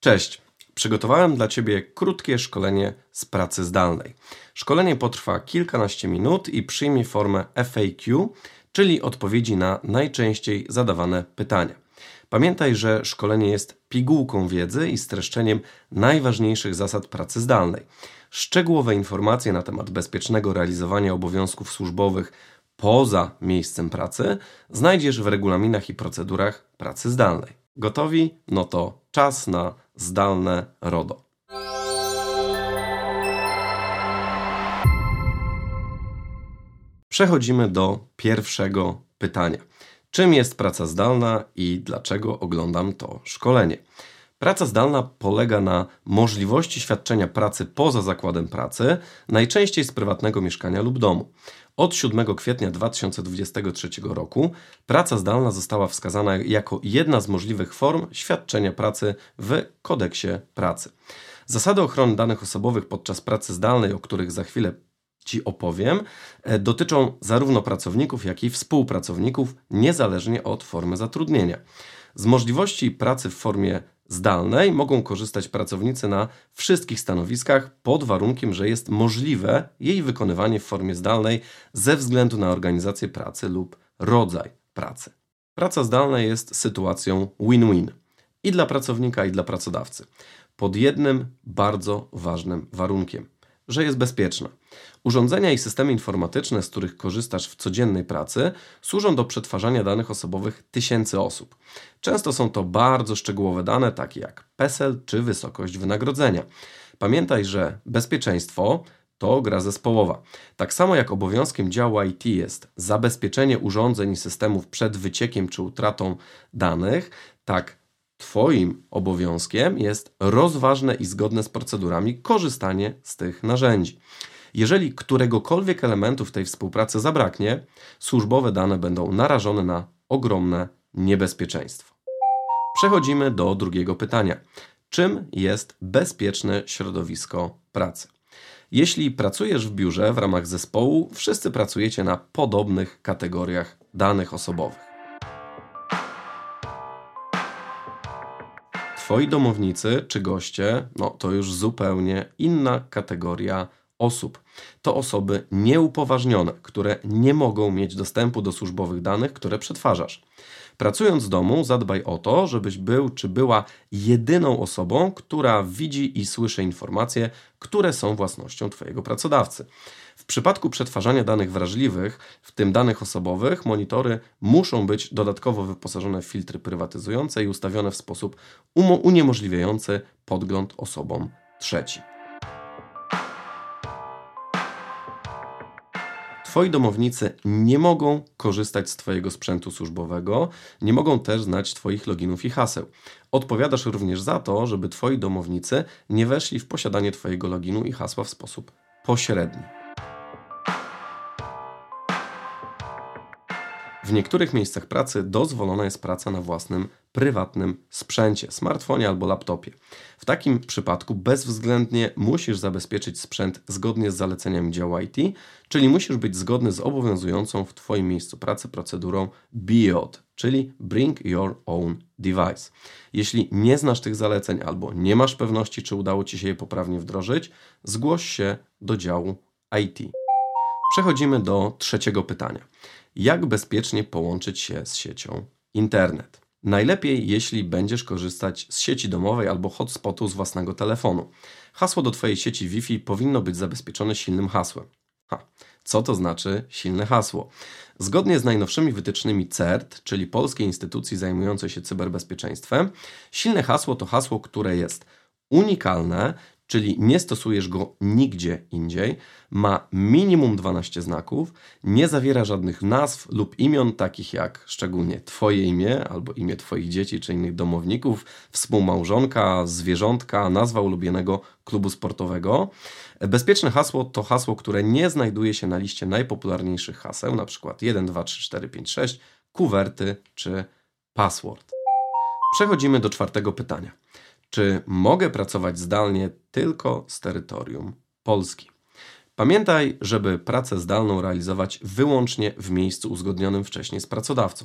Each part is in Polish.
Cześć. Przygotowałem dla Ciebie krótkie szkolenie z pracy zdalnej. Szkolenie potrwa kilkanaście minut i przyjmie formę FAQ, czyli odpowiedzi na najczęściej zadawane pytania. Pamiętaj, że szkolenie jest pigułką wiedzy i streszczeniem najważniejszych zasad pracy zdalnej. Szczegółowe informacje na temat bezpiecznego realizowania obowiązków służbowych poza miejscem pracy znajdziesz w regulaminach i procedurach pracy zdalnej. Gotowi? No to czas na zdalne RODO. Przechodzimy do pierwszego pytania. Czym jest praca zdalna i dlaczego oglądam to szkolenie? Praca zdalna polega na możliwości świadczenia pracy poza zakładem pracy, najczęściej z prywatnego mieszkania lub domu. Od 7 kwietnia 2023 roku praca zdalna została wskazana jako jedna z możliwych form świadczenia pracy w kodeksie pracy. Zasady ochrony danych osobowych podczas pracy zdalnej, o których za chwilę Ci opowiem, e, dotyczą zarówno pracowników, jak i współpracowników, niezależnie od formy zatrudnienia. Z możliwości pracy w formie zdalnej mogą korzystać pracownicy na wszystkich stanowiskach pod warunkiem, że jest możliwe jej wykonywanie w formie zdalnej ze względu na organizację pracy lub rodzaj pracy. Praca zdalna jest sytuacją win-win i dla pracownika, i dla pracodawcy. Pod jednym bardzo ważnym warunkiem – że jest bezpieczna. Urządzenia i systemy informatyczne, z których korzystasz w codziennej pracy, służą do przetwarzania danych osobowych tysięcy osób. Często są to bardzo szczegółowe dane, takie jak PESEL czy wysokość wynagrodzenia. Pamiętaj, że bezpieczeństwo to gra zespołowa. Tak samo jak obowiązkiem działu IT jest zabezpieczenie urządzeń i systemów przed wyciekiem czy utratą danych, tak Twoim obowiązkiem jest rozważne i zgodne z procedurami korzystanie z tych narzędzi. Jeżeli któregokolwiek elementu w tej współpracy zabraknie, służbowe dane będą narażone na ogromne niebezpieczeństwo. Przechodzimy do drugiego pytania. Czym jest bezpieczne środowisko pracy? Jeśli pracujesz w biurze w ramach zespołu, wszyscy pracujecie na podobnych kategoriach danych osobowych. Twoi domownicy czy goście, no to już zupełnie inna kategoria osób. To osoby nieupoważnione, które nie mogą mieć dostępu do służbowych danych, które przetwarzasz. Pracując z domu, zadbaj o to, żebyś był czy była jedyną osobą, która widzi i słyszy informacje, które są własnością Twojego pracodawcy. W przypadku przetwarzania danych wrażliwych, w tym danych osobowych, monitory muszą być dodatkowo wyposażone w filtry prywatyzujące i ustawione w sposób uniemożliwiający podgląd osobom trzecim. Twoi domownicy nie mogą korzystać z Twojego sprzętu służbowego, nie mogą też znać Twoich loginów i haseł. Odpowiadasz również za to, żeby Twoi domownicy nie weszli w posiadanie Twojego loginu i hasła w sposób pośredni. W niektórych miejscach pracy dozwolona jest praca na własnym prywatnym sprzęcie, smartfonie albo laptopie. W takim przypadku bezwzględnie musisz zabezpieczyć sprzęt zgodnie z zaleceniami działu IT, czyli musisz być zgodny z obowiązującą w Twoim miejscu pracy procedurą BIOD, czyli Bring Your Own Device. Jeśli nie znasz tych zaleceń albo nie masz pewności, czy udało Ci się je poprawnie wdrożyć, zgłoś się do działu IT. Przechodzimy do trzeciego pytania jak bezpiecznie połączyć się z siecią internet. Najlepiej, jeśli będziesz korzystać z sieci domowej albo hotspotu z własnego telefonu. Hasło do Twojej sieci Wi-Fi powinno być zabezpieczone silnym hasłem. Ha, co to znaczy silne hasło? Zgodnie z najnowszymi wytycznymi CERT, czyli Polskiej Instytucji Zajmującej się Cyberbezpieczeństwem, silne hasło to hasło, które jest unikalne, czyli nie stosujesz go nigdzie indziej, ma minimum 12 znaków, nie zawiera żadnych nazw lub imion, takich jak szczególnie Twoje imię albo imię Twoich dzieci czy innych domowników, współmałżonka, zwierzątka, nazwa ulubionego klubu sportowego. Bezpieczne hasło to hasło, które nie znajduje się na liście najpopularniejszych haseł, np. 1, 2, 3, 4, 5, 6, kuwerty czy password. Przechodzimy do czwartego pytania. Czy mogę pracować zdalnie tylko z terytorium Polski? Pamiętaj, żeby pracę zdalną realizować wyłącznie w miejscu uzgodnionym wcześniej z pracodawcą.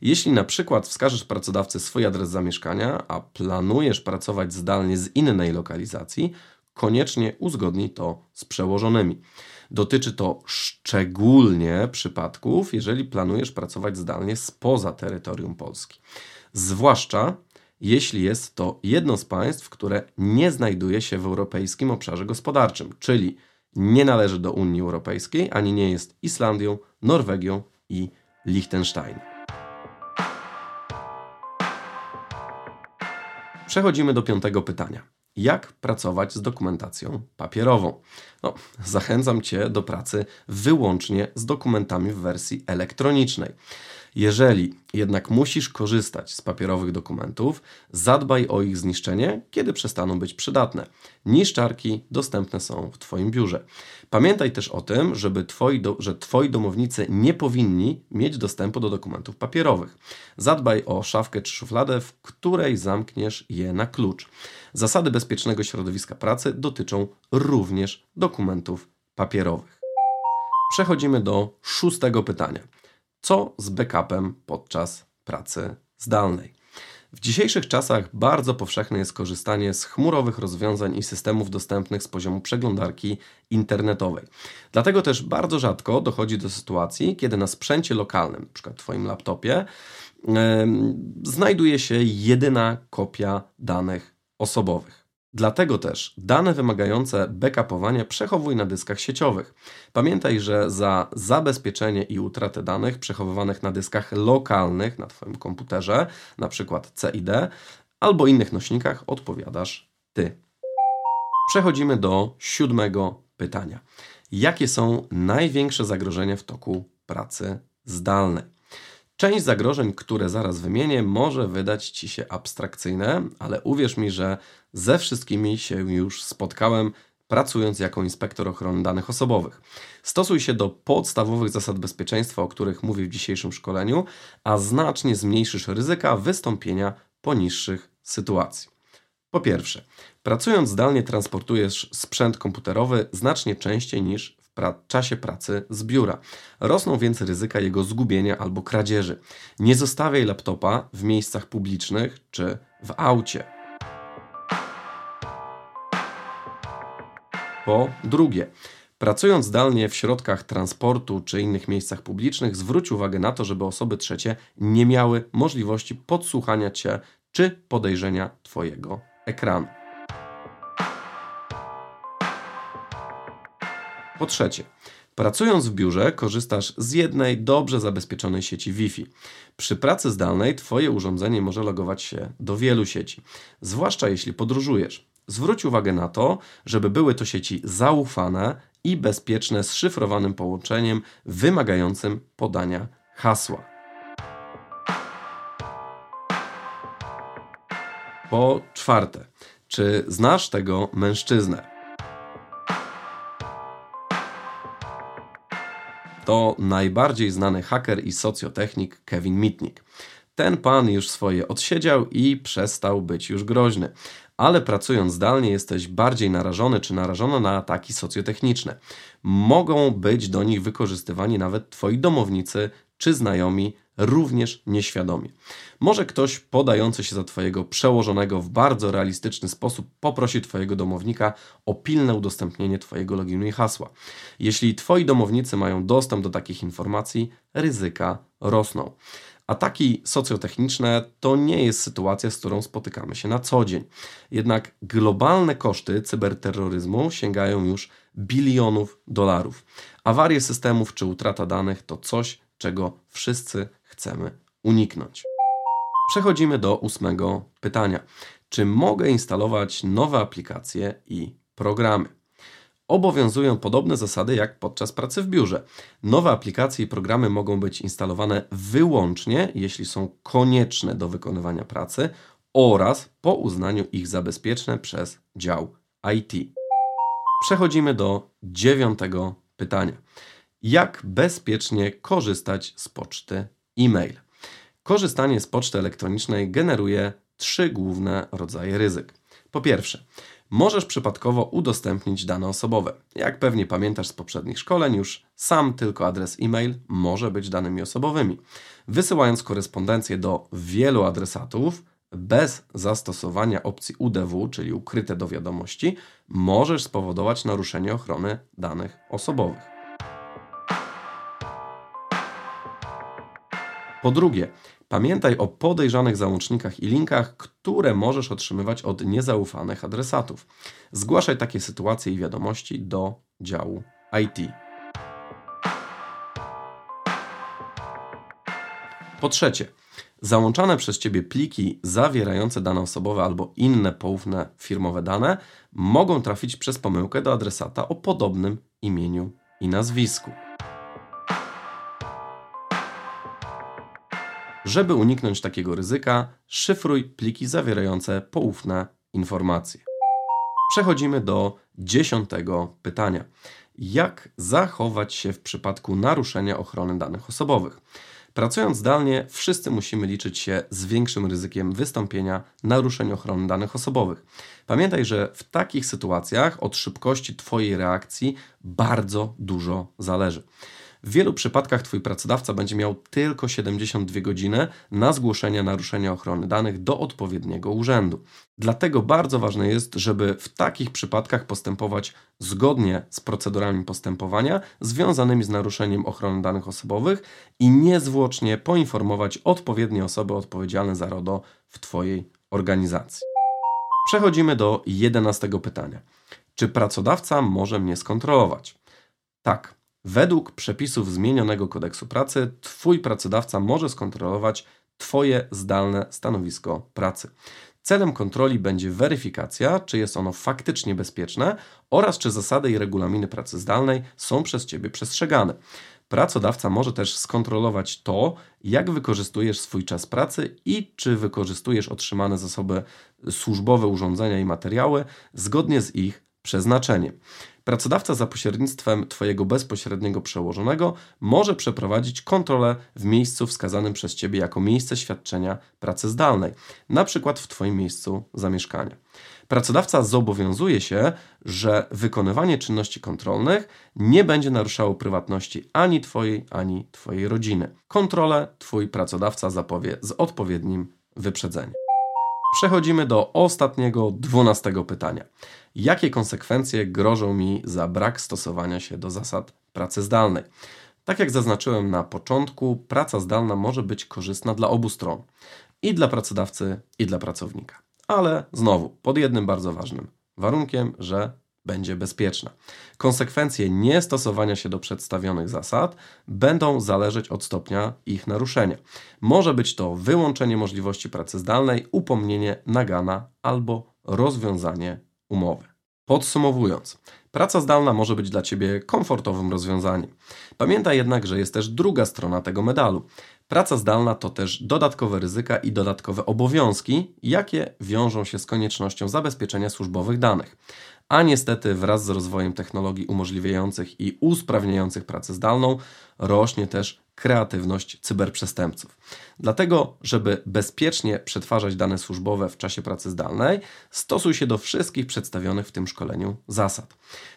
Jeśli na przykład wskażesz pracodawcy swój adres zamieszkania, a planujesz pracować zdalnie z innej lokalizacji, koniecznie uzgodnij to z przełożonymi. Dotyczy to szczególnie przypadków, jeżeli planujesz pracować zdalnie spoza terytorium Polski. Zwłaszcza jeśli jest to jedno z państw, które nie znajduje się w Europejskim Obszarze Gospodarczym, czyli nie należy do Unii Europejskiej, ani nie jest Islandią, Norwegią i Liechtenstein. Przechodzimy do piątego pytania. Jak pracować z dokumentacją papierową? No, zachęcam Cię do pracy wyłącznie z dokumentami w wersji elektronicznej. Jeżeli jednak musisz korzystać z papierowych dokumentów, zadbaj o ich zniszczenie, kiedy przestaną być przydatne. Niszczarki dostępne są w Twoim biurze. Pamiętaj też o tym, żeby twoi do, że Twoi domownicy nie powinni mieć dostępu do dokumentów papierowych. Zadbaj o szafkę czy szufladę, w której zamkniesz je na klucz. Zasady bezpiecznego środowiska pracy dotyczą również dokumentów papierowych. Przechodzimy do szóstego pytania. Co z backupem podczas pracy zdalnej? W dzisiejszych czasach bardzo powszechne jest korzystanie z chmurowych rozwiązań i systemów dostępnych z poziomu przeglądarki internetowej. Dlatego też bardzo rzadko dochodzi do sytuacji, kiedy na sprzęcie lokalnym, np. Twoim laptopie, yy, znajduje się jedyna kopia danych osobowych. Dlatego też dane wymagające backupowania przechowuj na dyskach sieciowych. Pamiętaj, że za zabezpieczenie i utratę danych przechowywanych na dyskach lokalnych na Twoim komputerze, np. CID, albo innych nośnikach odpowiadasz Ty. Przechodzimy do siódmego pytania. Jakie są największe zagrożenia w toku pracy zdalnej? Część zagrożeń, które zaraz wymienię, może wydać Ci się abstrakcyjne, ale uwierz mi, że ze wszystkimi się już spotkałem, pracując jako inspektor ochrony danych osobowych. Stosuj się do podstawowych zasad bezpieczeństwa, o których mówię w dzisiejszym szkoleniu, a znacznie zmniejszysz ryzyka wystąpienia poniższych sytuacji. Po pierwsze, pracując zdalnie transportujesz sprzęt komputerowy znacznie częściej niż pra czasie pracy z biura. Rosną więc ryzyka jego zgubienia albo kradzieży. Nie zostawiaj laptopa w miejscach publicznych czy w aucie. Po drugie, Pracując zdalnie w środkach transportu czy innych miejscach publicznych, zwróć uwagę na to, żeby osoby trzecie nie miały możliwości podsłuchania Cię czy podejrzenia Twojego ekranu. Po trzecie, pracując w biurze korzystasz z jednej dobrze zabezpieczonej sieci Wi-Fi. Przy pracy zdalnej Twoje urządzenie może logować się do wielu sieci, zwłaszcza jeśli podróżujesz. Zwróć uwagę na to, żeby były to sieci zaufane i bezpieczne z szyfrowanym połączeniem wymagającym podania hasła. Po czwarte, czy znasz tego mężczyznę? To najbardziej znany haker i socjotechnik Kevin Mitnick. Ten pan już swoje odsiedział i przestał być już groźny. Ale pracując zdalnie jesteś bardziej narażony czy narażona na ataki socjotechniczne. Mogą być do nich wykorzystywani nawet twoi domownicy czy znajomi również nieświadomie. Może ktoś podający się za Twojego przełożonego w bardzo realistyczny sposób poprosi Twojego domownika o pilne udostępnienie Twojego loginu i hasła. Jeśli Twoi domownicy mają dostęp do takich informacji, ryzyka rosną. Ataki socjotechniczne to nie jest sytuacja, z którą spotykamy się na co dzień. Jednak globalne koszty cyberterroryzmu sięgają już bilionów dolarów. Awarie systemów czy utrata danych to coś, czego wszyscy chcemy uniknąć. Przechodzimy do ósmego pytania. Czy mogę instalować nowe aplikacje i programy? Obowiązują podobne zasady jak podczas pracy w biurze. Nowe aplikacje i programy mogą być instalowane wyłącznie, jeśli są konieczne do wykonywania pracy oraz po uznaniu ich za bezpieczne przez dział IT. Przechodzimy do dziewiątego pytania jak bezpiecznie korzystać z poczty e-mail. Korzystanie z poczty elektronicznej generuje trzy główne rodzaje ryzyk. Po pierwsze, możesz przypadkowo udostępnić dane osobowe. Jak pewnie pamiętasz z poprzednich szkoleń, już sam tylko adres e-mail może być danymi osobowymi. Wysyłając korespondencję do wielu adresatów, bez zastosowania opcji UDW, czyli ukryte do wiadomości, możesz spowodować naruszenie ochrony danych osobowych. Po drugie, pamiętaj o podejrzanych załącznikach i linkach, które możesz otrzymywać od niezaufanych adresatów. Zgłaszaj takie sytuacje i wiadomości do działu IT. Po trzecie, załączane przez Ciebie pliki zawierające dane osobowe albo inne poufne firmowe dane mogą trafić przez pomyłkę do adresata o podobnym imieniu i nazwisku. Żeby uniknąć takiego ryzyka, szyfruj pliki zawierające poufne informacje. Przechodzimy do dziesiątego pytania. Jak zachować się w przypadku naruszenia ochrony danych osobowych? Pracując zdalnie, wszyscy musimy liczyć się z większym ryzykiem wystąpienia naruszeń ochrony danych osobowych. Pamiętaj, że w takich sytuacjach od szybkości Twojej reakcji bardzo dużo zależy. W wielu przypadkach Twój pracodawca będzie miał tylko 72 godziny na zgłoszenie naruszenia ochrony danych do odpowiedniego urzędu. Dlatego bardzo ważne jest, żeby w takich przypadkach postępować zgodnie z procedurami postępowania związanymi z naruszeniem ochrony danych osobowych i niezwłocznie poinformować odpowiednie osoby odpowiedzialne za RODO w Twojej organizacji. Przechodzimy do jedenastego pytania. Czy pracodawca może mnie skontrolować? Tak. Według przepisów zmienionego kodeksu pracy, Twój pracodawca może skontrolować Twoje zdalne stanowisko pracy. Celem kontroli będzie weryfikacja, czy jest ono faktycznie bezpieczne oraz czy zasady i regulaminy pracy zdalnej są przez Ciebie przestrzegane. Pracodawca może też skontrolować to, jak wykorzystujesz swój czas pracy i czy wykorzystujesz otrzymane zasoby służbowe, urządzenia i materiały zgodnie z ich przeznaczeniem. Pracodawca za pośrednictwem Twojego bezpośredniego przełożonego może przeprowadzić kontrolę w miejscu wskazanym przez Ciebie jako miejsce świadczenia pracy zdalnej, na przykład w Twoim miejscu zamieszkania. Pracodawca zobowiązuje się, że wykonywanie czynności kontrolnych nie będzie naruszało prywatności ani Twojej, ani Twojej rodziny. Kontrolę Twój pracodawca zapowie z odpowiednim wyprzedzeniem. Przechodzimy do ostatniego, dwunastego pytania. Jakie konsekwencje grożą mi za brak stosowania się do zasad pracy zdalnej? Tak jak zaznaczyłem na początku, praca zdalna może być korzystna dla obu stron i dla pracodawcy, i dla pracownika. Ale znowu, pod jednym bardzo ważnym warunkiem, że będzie bezpieczna. Konsekwencje niestosowania się do przedstawionych zasad będą zależeć od stopnia ich naruszenia. Może być to wyłączenie możliwości pracy zdalnej, upomnienie nagana albo rozwiązanie umowy. Podsumowując, praca zdalna może być dla Ciebie komfortowym rozwiązaniem. Pamiętaj jednak, że jest też druga strona tego medalu. Praca zdalna to też dodatkowe ryzyka i dodatkowe obowiązki, jakie wiążą się z koniecznością zabezpieczenia służbowych danych a niestety wraz z rozwojem technologii umożliwiających i usprawniających pracę zdalną rośnie też kreatywność cyberprzestępców. Dlatego, żeby bezpiecznie przetwarzać dane służbowe w czasie pracy zdalnej, stosuj się do wszystkich przedstawionych w tym szkoleniu zasad.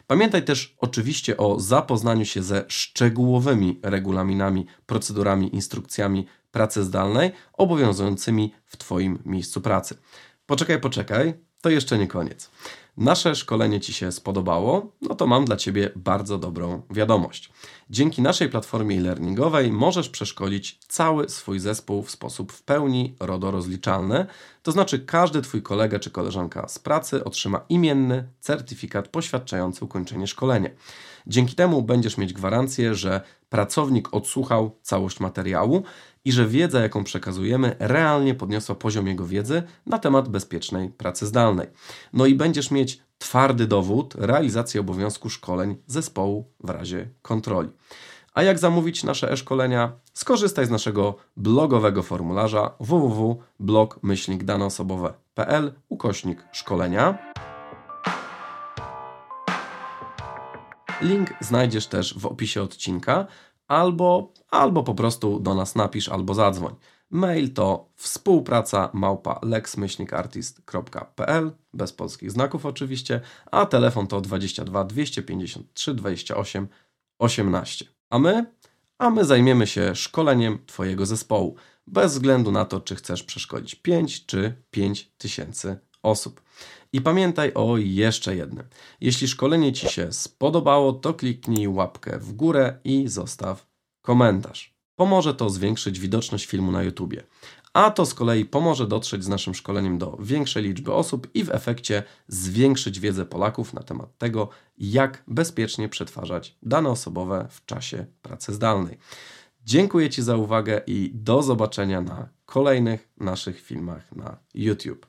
Pamiętaj też oczywiście o zapoznaniu się ze szczegółowymi regulaminami, procedurami, instrukcjami pracy zdalnej obowiązującymi w Twoim miejscu pracy. Poczekaj, poczekaj, to jeszcze nie koniec nasze szkolenie Ci się spodobało, no to mam dla Ciebie bardzo dobrą wiadomość. Dzięki naszej platformie e-learningowej możesz przeszkolić cały swój zespół w sposób w pełni RODO rozliczalny, to znaczy każdy Twój kolega czy koleżanka z pracy otrzyma imienny certyfikat poświadczający ukończenie szkolenia. Dzięki temu będziesz mieć gwarancję, że pracownik odsłuchał całość materiału i że wiedza, jaką przekazujemy, realnie podniosła poziom jego wiedzy na temat bezpiecznej pracy zdalnej. No i będziesz mieć twardy dowód realizacji obowiązku szkoleń zespołu w razie kontroli. A jak zamówić nasze e-szkolenia? Skorzystaj z naszego blogowego formularza www.blog-daneosobowe.pl ukośnik szkolenia. Link znajdziesz też w opisie odcinka, albo, albo po prostu do nas napisz, albo zadzwoń. Mail to współpraca małpa lexmyślnikartist.pl bez polskich znaków oczywiście, a telefon to 22 253 28 18. A my? A my zajmiemy się szkoleniem Twojego zespołu, bez względu na to, czy chcesz przeszkolić 5 czy 5 tysięcy osób. I pamiętaj o jeszcze jednym. Jeśli szkolenie Ci się spodobało, to kliknij łapkę w górę i zostaw komentarz. Pomoże to zwiększyć widoczność filmu na YouTube, a to z kolei pomoże dotrzeć z naszym szkoleniem do większej liczby osób i w efekcie zwiększyć wiedzę Polaków na temat tego, jak bezpiecznie przetwarzać dane osobowe w czasie pracy zdalnej. Dziękuję Ci za uwagę i do zobaczenia na kolejnych naszych filmach na YouTube.